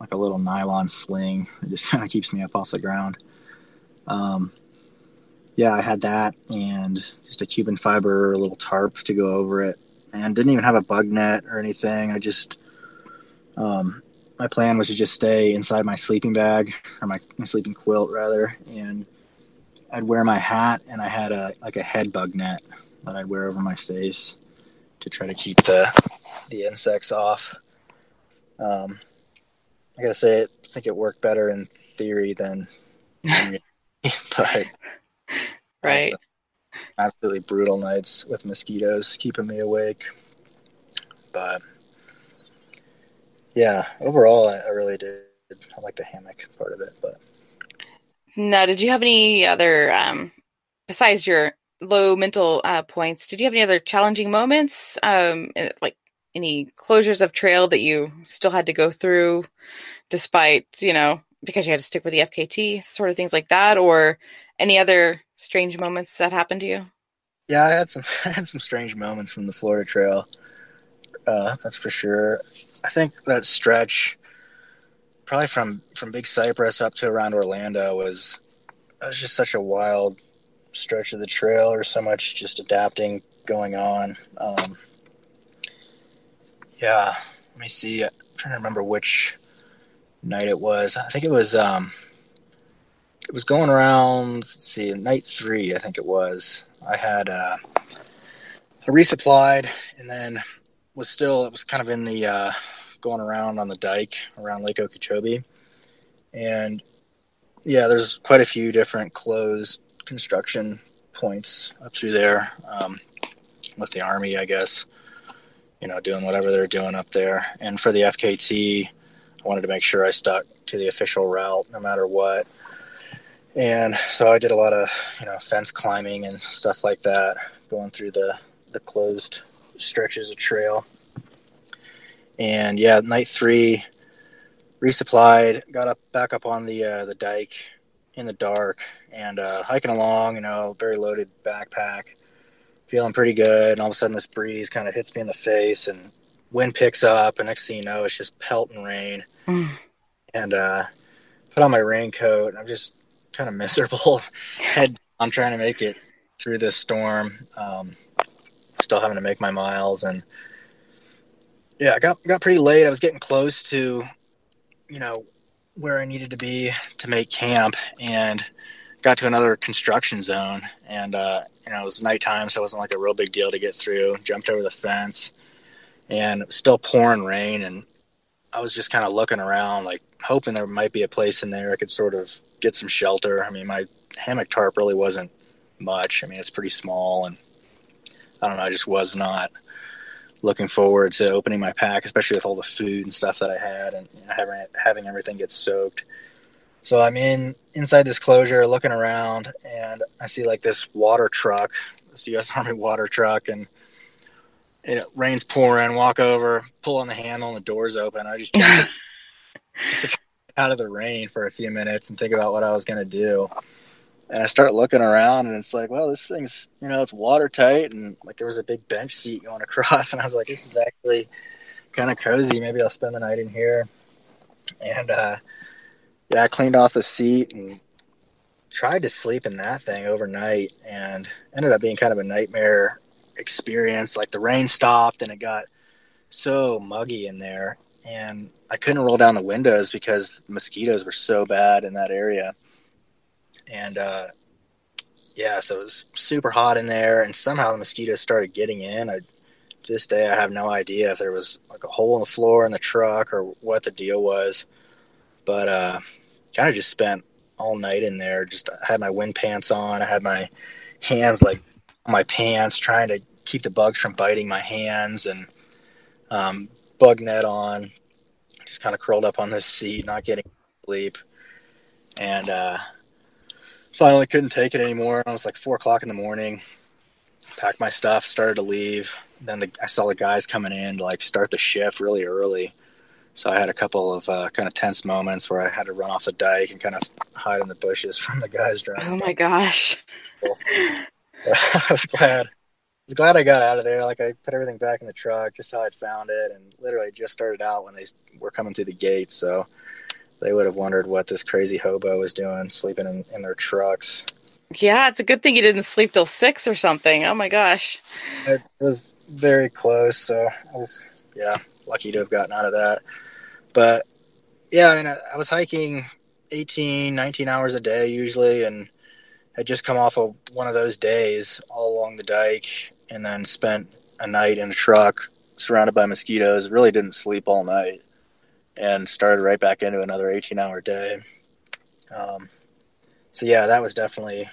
like a little nylon sling. It just (laughs) kind of keeps me up off the ground. Um, yeah, I had that and just a Cuben fiber, a little tarp to go over it, and didn't even have a bug net or anything. I just, um, my plan was to just stay inside my sleeping bag or my, my sleeping quilt rather, and I'd wear my hat and I had a like a head bug net that I'd wear over my face to try to keep the the insects off. Um, I gotta say, it, I think it worked better in theory than, (laughs) (laughs) but Right. absolutely brutal nights with mosquitoes keeping me awake. But yeah, overall, I, I really did. I like the hammock part of it, but. Now, did you have any other, um, besides your low mental uh, points, did you have any other challenging moments, um, eh, like any closures of trail that you still had to go through, despite you know because you had to stick with the FKT, sort of things like that, or any other strange moments that happened to you? Yeah, I had some (laughs) I had some strange moments from the Florida Trail. Uh, that's for sure. I think that stretch, probably from from Big Cypress up to around Orlando, was was just such a wild stretch of the trail. Or so much just adapting going on. Um, yeah, let me see. I'm trying to remember which night it was. I think it was um, it was going around. Let's see, night three, I think it was. I had uh, I resupplied, and then was still it was kind of in the uh, going around on the dike around Lake Okeechobee, and yeah, there's quite a few different closed construction points up through there um, with the army, I guess. You know, doing whatever they're doing up there, and for the FKT, I wanted to make sure I stuck to the official route no matter what. And so I did a lot of, you know, fence climbing and stuff like that, going through the, the closed stretches of trail. And yeah, night three, resupplied, got up back up on the uh, the dike in the dark, and uh, hiking along. You know, very loaded backpack, feeling pretty good. And all of a sudden, this breeze kind of hits me in the face, and wind picks up, and next thing you know, it's just pelting rain. Mm. And uh, put on my raincoat, and I'm just kind of miserable. (laughs) Head I'm trying to make it through this storm. Um, still having to make my miles, and yeah, I got got pretty late. I was getting close to, you know, where I needed to be to make camp, and got to another construction zone. And uh, you know, it was nighttime, so it wasn't like a real big deal to get through. Jumped over the fence, and it was still pouring rain, and I was just kind of looking around, like hoping there might be a place in there I could sort of get some shelter. I mean, my hammock tarp really wasn't much. I mean, it's pretty small, and I don't know. I just was not looking forward to opening my pack, especially with all the food and stuff that I had, and you know, having having everything get soaked. So I'm in inside this closure, looking around, and I see like this water truck, this U.S. Army (laughs) water truck, and it rains pouring. Walk over, pull on the handle, and the doors open. I just (laughs) jumped (laughs) out of the rain for a few minutes and think about what I was going to do. And I start looking around, and it's like, well, this thing's, you know, it's watertight, and like there was a big bench seat going (laughs) across, and I was like, this is actually kind of cozy. Maybe I'll spend the night in here. And uh, yeah, I cleaned off the seat and tried to sleep in that thing overnight, and ended up being kind of a nightmare experience. Like the rain stopped, and it got so muggy in there, and I couldn't roll down the windows because mosquitoes were so bad in that area. And uh, yeah, so it was super hot in there, and somehow the mosquitoes started getting in. I, to this day, I have no idea if there was like a hole in the floor in the truck or what the deal was. But uh, kind of just spent all night in there. Just had my wind pants on. I had my hands like my pants, trying to keep the bugs from biting my hands, and um, bug net on, just kind of curled up on this seat, not getting sleep. And uh, finally couldn't take it anymore. It was like four o'clock in the morning. Packed my stuff, started to leave. Then the, I saw the guys coming in to like start the shift really early. So I had a couple of uh, kind of tense moments where I had to run off the dike and kind of hide in the bushes (laughs) from the guys driving. Oh my gosh! (laughs) I was glad I was glad I got out of there. Like I put everything back in the truck, just how I'd found it, and literally just started out when they were coming through the gate. So they would have wondered what this crazy hobo was doing, sleeping in, in their trucks. Yeah, it's a good thing you didn't sleep till six or something. Oh my gosh, it was very close. So I was, yeah, lucky to have gotten out of that. But yeah, I mean, I, I was hiking 18, 19 hours a day usually, and had just come off of one of those days all along the dike and then spent a night in a truck surrounded by mosquitoes. Really didn't sleep all night and started right back into another 18 hour day. Um, so yeah, that was definitely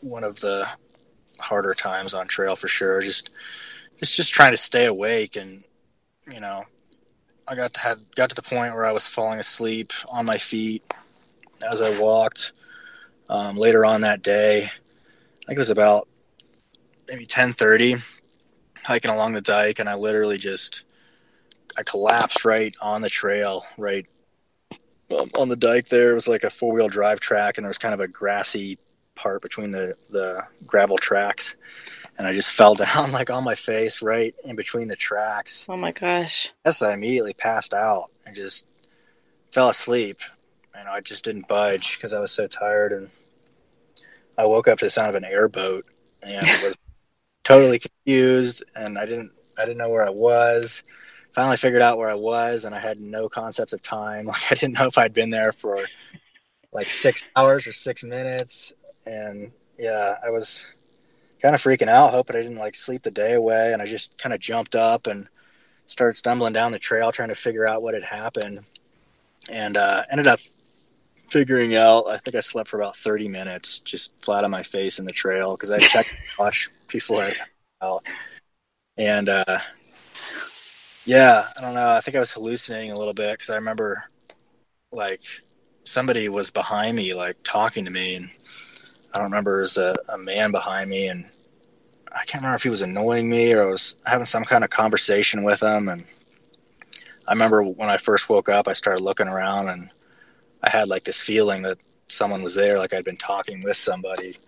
one of the harder times on trail for sure. Just, just, just trying to stay awake and, you know, I got to had got to the point where I was falling asleep on my feet as I walked. Um, later on that day, I think it was about maybe 10:30 hiking along the dike and I literally just I collapsed right on the trail right um, on the dike there it was like a four-wheel drive track and there was kind of a grassy part between the the gravel tracks and I just (laughs) fell down like on my face right in between the tracks. Oh my gosh. Yes, I immediately passed out and just fell asleep. And I just didn't budge because I was so tired and I woke up to the sound of an airboat and was totally confused and I didn't I didn't know where I was. Finally figured out where I was and I had no concept of time. (laughs) Like I didn't know if I'd been there for like six hours or six minutes. And yeah, I was kind of freaking out, hoping I didn't like sleep the day away. And I just kind of jumped up and started stumbling down the trail trying to figure out what had happened. And uh, ended up figuring out. I think I slept for about 30 minutes, just flat on my face in the trail because I checked (laughs) wash before I got out. And uh, yeah, I don't know. I think I was hallucinating a little bit because I remember like somebody was behind me, like talking to me, and I don't remember. It was a, a man behind me, and I can't remember if he was annoying me or I was having some kind of conversation with him. And I remember when I first woke up, I started looking around and I had like this feeling that someone was there, like I'd been talking with somebody,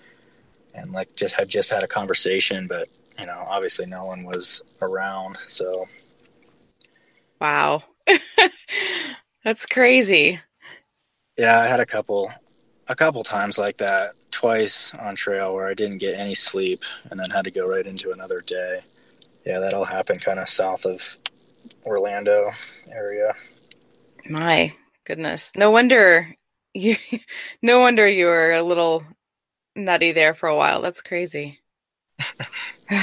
and like just had just had a conversation, but you know, obviously no one was around. So, wow, (laughs) that's crazy. Yeah, I had a couple, a couple times like that. Twice on trail where I didn't get any sleep, and then had to go right into another day. Yeah, that all happened kind of south of Orlando area. My Goodness. No wonder you (laughs) no wonder you were a little nutty there for a while. That's crazy. (sighs)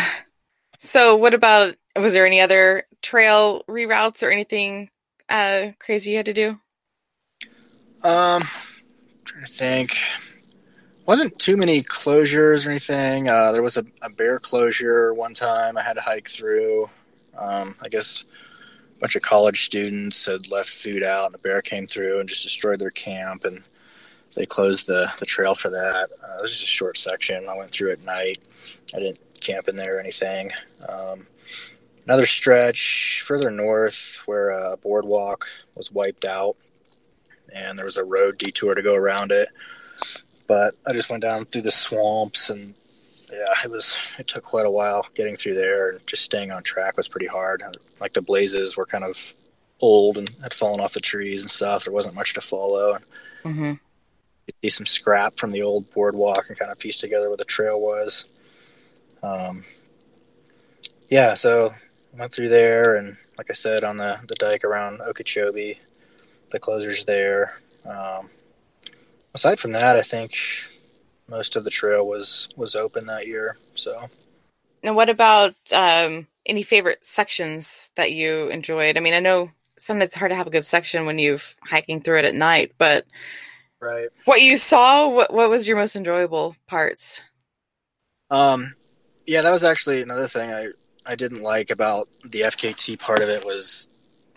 so what about was there any other trail reroutes or anything uh crazy you had to do? Um trying to think. wasn't too many closures or anything. Uh, there was a, a, bear closure one time I had to hike through. Um, I guess bunch of college students had left food out, and a bear came through and just destroyed their camp, and they closed the, the trail for that. Uh, it was just a short section. I went through at night. I didn't camp in there or anything. Um, another stretch further north where a boardwalk was wiped out, and there was a road detour to go around it but I just went down through the swamps and yeah, it was it took quite a while getting through there and just staying on track was pretty hard. Like the blazes were kind of old and had fallen off the trees and stuff. There wasn't much to follow. And mm-hmm. see some scrap from the old boardwalk and kind of piece together where the trail was. Um, yeah, so went through there and like I said on the the dike around Okeechobee, the closures there. Um, aside from that, I think most of the trail was was open that year. So, and what about um, any favorite sections that you enjoyed? I mean, I know sometimes it's hard to have a good section when you're hiking through it at night, but right, what you saw, what what was your most enjoyable parts? Um, yeah, that was actually another thing I I didn't like about the FKT part of it was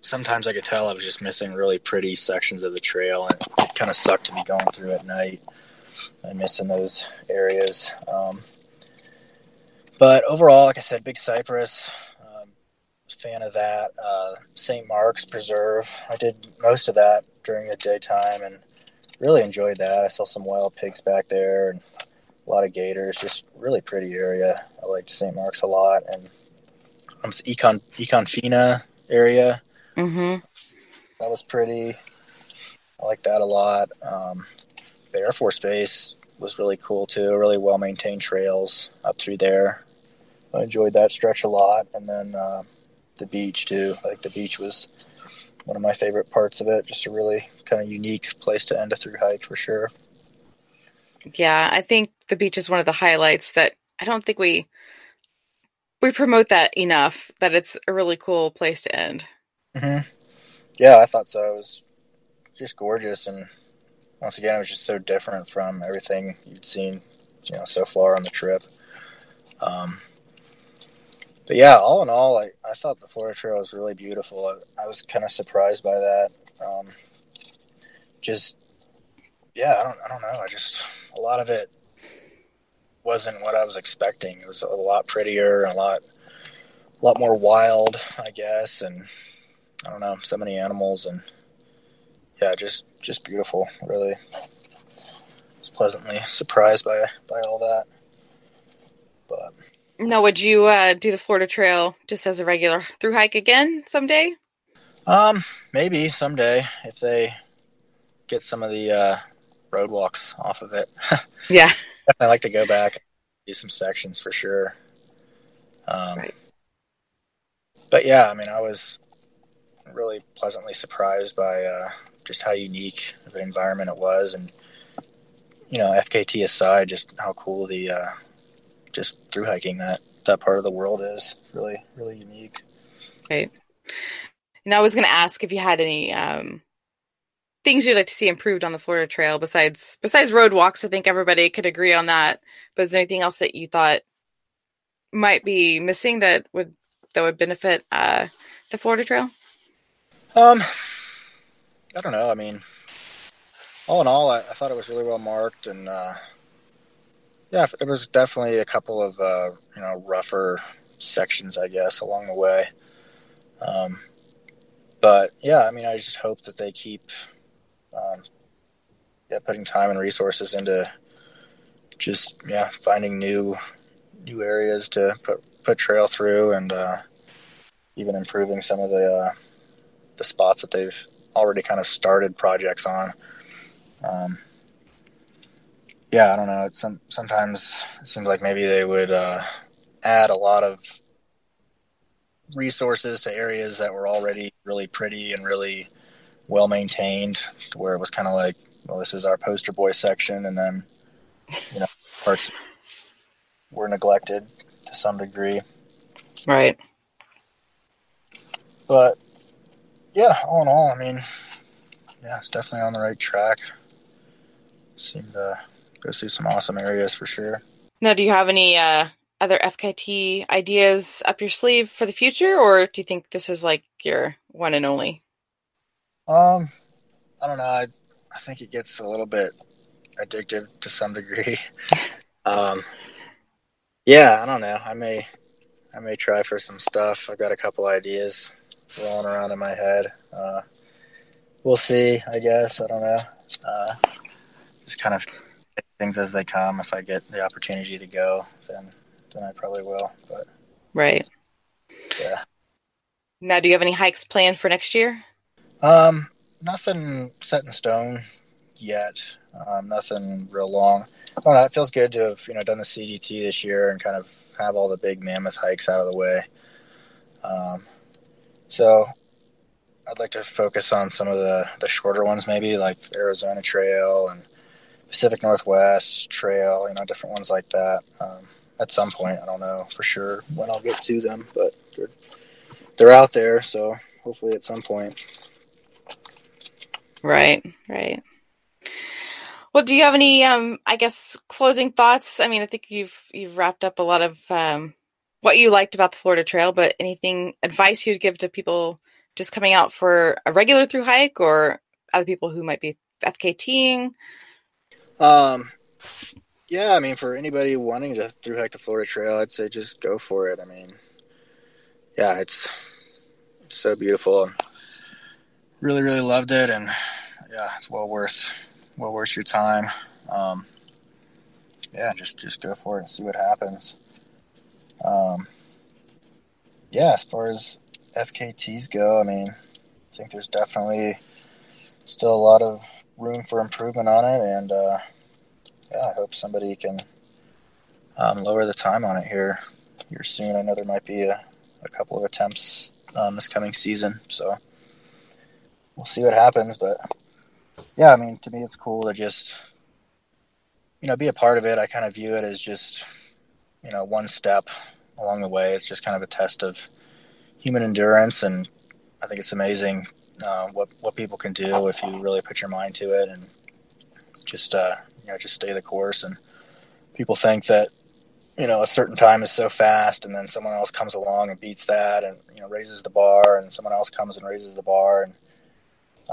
sometimes I could tell I was just missing really pretty sections of the trail, and it kind of sucked to be going through at night and missing those areas. Um, but overall, like I said, Big Cypress, um, fan of that. Uh, St. Mark's Preserve, I did most of that during the daytime and really enjoyed that. I saw some wild pigs back there and a lot of gators. Just really pretty area. I liked St. Mark's a lot and um, Econ Econfina area. Mm-hmm. That was pretty. I like that a lot. Um, the Air Force Base was really cool too. Really well maintained trails up through there. I enjoyed that stretch a lot, and then uh, the beach too. Like the beach was one of my favorite parts of it. Just a really kind of unique place to end a through hike for sure. Yeah, I think the beach is one of the highlights that I don't think we we promote that enough. That it's a really cool place to end. Mm-hmm. Yeah, I thought so. It was just gorgeous, and once again, it was just so different from everything you'd seen, you know, so far on the trip. Um, but yeah, all in all, I, I thought the Florida Trail was really beautiful. I, I was kind of surprised by that. Um, just yeah, I don't I don't know. I just a lot of it wasn't what I was expecting. It was a lot prettier and a lot a lot more wild, I guess, and I don't know, so many animals and yeah, just just beautiful. Really, was pleasantly surprised by by all that. But now, would you uh, do the Florida Trail just as a regular through hike again someday? Um, maybe someday if they get some of the uh, road walks off of it. (laughs) yeah, I like to go back do some sections for sure. Um, right. But yeah, I mean, I was really pleasantly surprised by uh, just how unique of an environment it was, and you know, FKT aside, just how cool the uh, just through hiking that that part of the world is. Really, really unique. Right. And I was going to ask if you had any um, things you'd like to see improved on the Florida Trail besides besides road walks. I think everybody could agree on that. But is there anything else that you thought might be missing that would that would benefit uh, the Florida Trail? Um, I don't know. I mean, all in all, I, I thought it was really well marked, and uh, yeah, it was definitely a couple of uh, you know rougher sections, I guess, along the way. Um, but yeah, I mean, I just hope that they keep um, yeah putting time and resources into just yeah finding new new areas to put put trail through and uh, even improving some of the uh, the spots that they've already kind of started projects on. Um, yeah, I don't know. It's some sometimes it seems like maybe they would uh, add a lot of resources to areas that were already really pretty and really well maintained, to where it was kind of like, well, this is our poster boy section, and then you know parts were neglected to some degree. Right. But yeah, all in all, I mean, yeah, it's definitely on the right track. Seemed to go see some awesome areas for sure. Now, do you have any uh, other FKT ideas up your sleeve for the future, or do you think this is like your one and only? Um, I don't know. I I think it gets a little bit addictive to some degree. (laughs) um, yeah, I don't know. I may I may try for some stuff. I've got a couple ideas rolling around in my head. Uh, we'll see. I guess I don't know. Uh, just kind of things as they come. If I get the opportunity to go, then then I probably will. But right, yeah. Now, do you have any hikes planned for next year? Um, nothing set in stone yet. Um, nothing real long. I don't know. It feels good to have you know done the CDT this year and kind of have all the big mammoth hikes out of the way. Um, so I'd like to focus on some of the the shorter ones, maybe like Arizona Trail and Pacific Northwest Trail. You know, different ones like that. Um, at some point, I don't know for sure when I'll get to them, but they're, they're out there. So hopefully, at some point. Right, right. Well, do you have any, um, I guess, closing thoughts? I mean, I think you've you've wrapped up a lot of um, what you liked about the Florida Trail, but anything advice you'd give to people just coming out for a regular through hike, or other people who might be FKTing? Um, yeah, I mean, for anybody wanting to through hike the Florida Trail, I'd say just go for it. I mean, yeah, it's it's so beautiful really, really loved it, and yeah, it's well worth well worth your time. Um, yeah, just just go for it and see what happens. Um, yeah, as far as FKTs go, I mean, I think there's definitely still a lot of room for improvement on it, and uh, yeah, I hope somebody can um, lower the time on it here here soon. I know there might be a, a couple of attempts um, this coming season, so we'll see what happens. But yeah, I mean, to me, it's cool to just you know be a part of it. I kind of view it as just you know one step along the way. It's just kind of a test of human endurance, and I think it's amazing uh, what what people can do if you really put your mind to it and just uh, you know just stay the course. And people think that you know a certain time is so fast, and then someone else comes along and beats that, and you know raises the bar, and someone else comes and raises the bar, and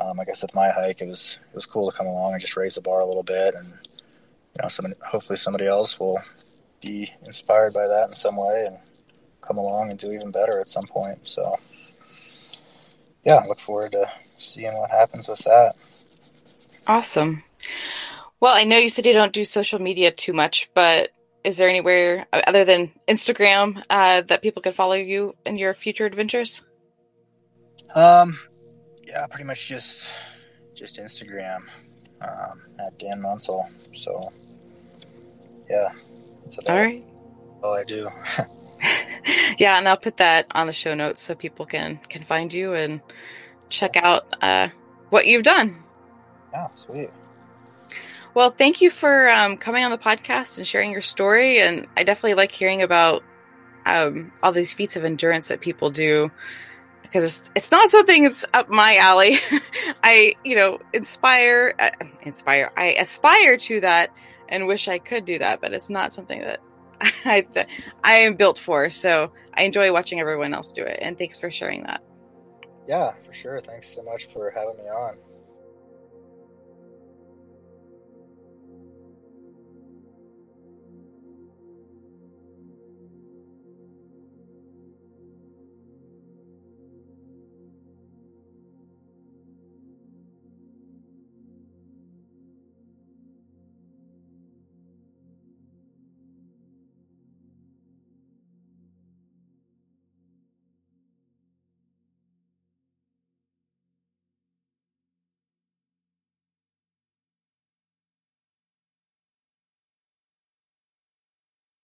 um, I guess with my hike, it was it was cool to come along and just raise the bar a little bit, and you know, somebody hopefully somebody else will be inspired by that in some way and come along and do even better at some point. So, yeah, I look forward to seeing what happens with that. Awesome. Well, I know you said you don't do social media too much, but is there anywhere other than Instagram uh, that people can follow you in your future adventures? Um, yeah, pretty much just just Instagram um, at Dan Munsell. So, yeah, that's all right. All I do. (laughs) yeah, and I'll put that on the show notes so people can can find you and check out uh, what you've done. Yeah, sweet. Well, thank you for um, coming on the podcast and sharing your story. And I definitely like hearing about um, all these feats of endurance that people do because it's, it's not something that's up my alley. (laughs) I, you know, inspire, uh, inspire, I aspire to that and wish I could do that, but it's not something that (laughs) I, I am built for. So I enjoy watching everyone else do it. And thanks for sharing that. Yeah, for sure. Thanks so much for having me on.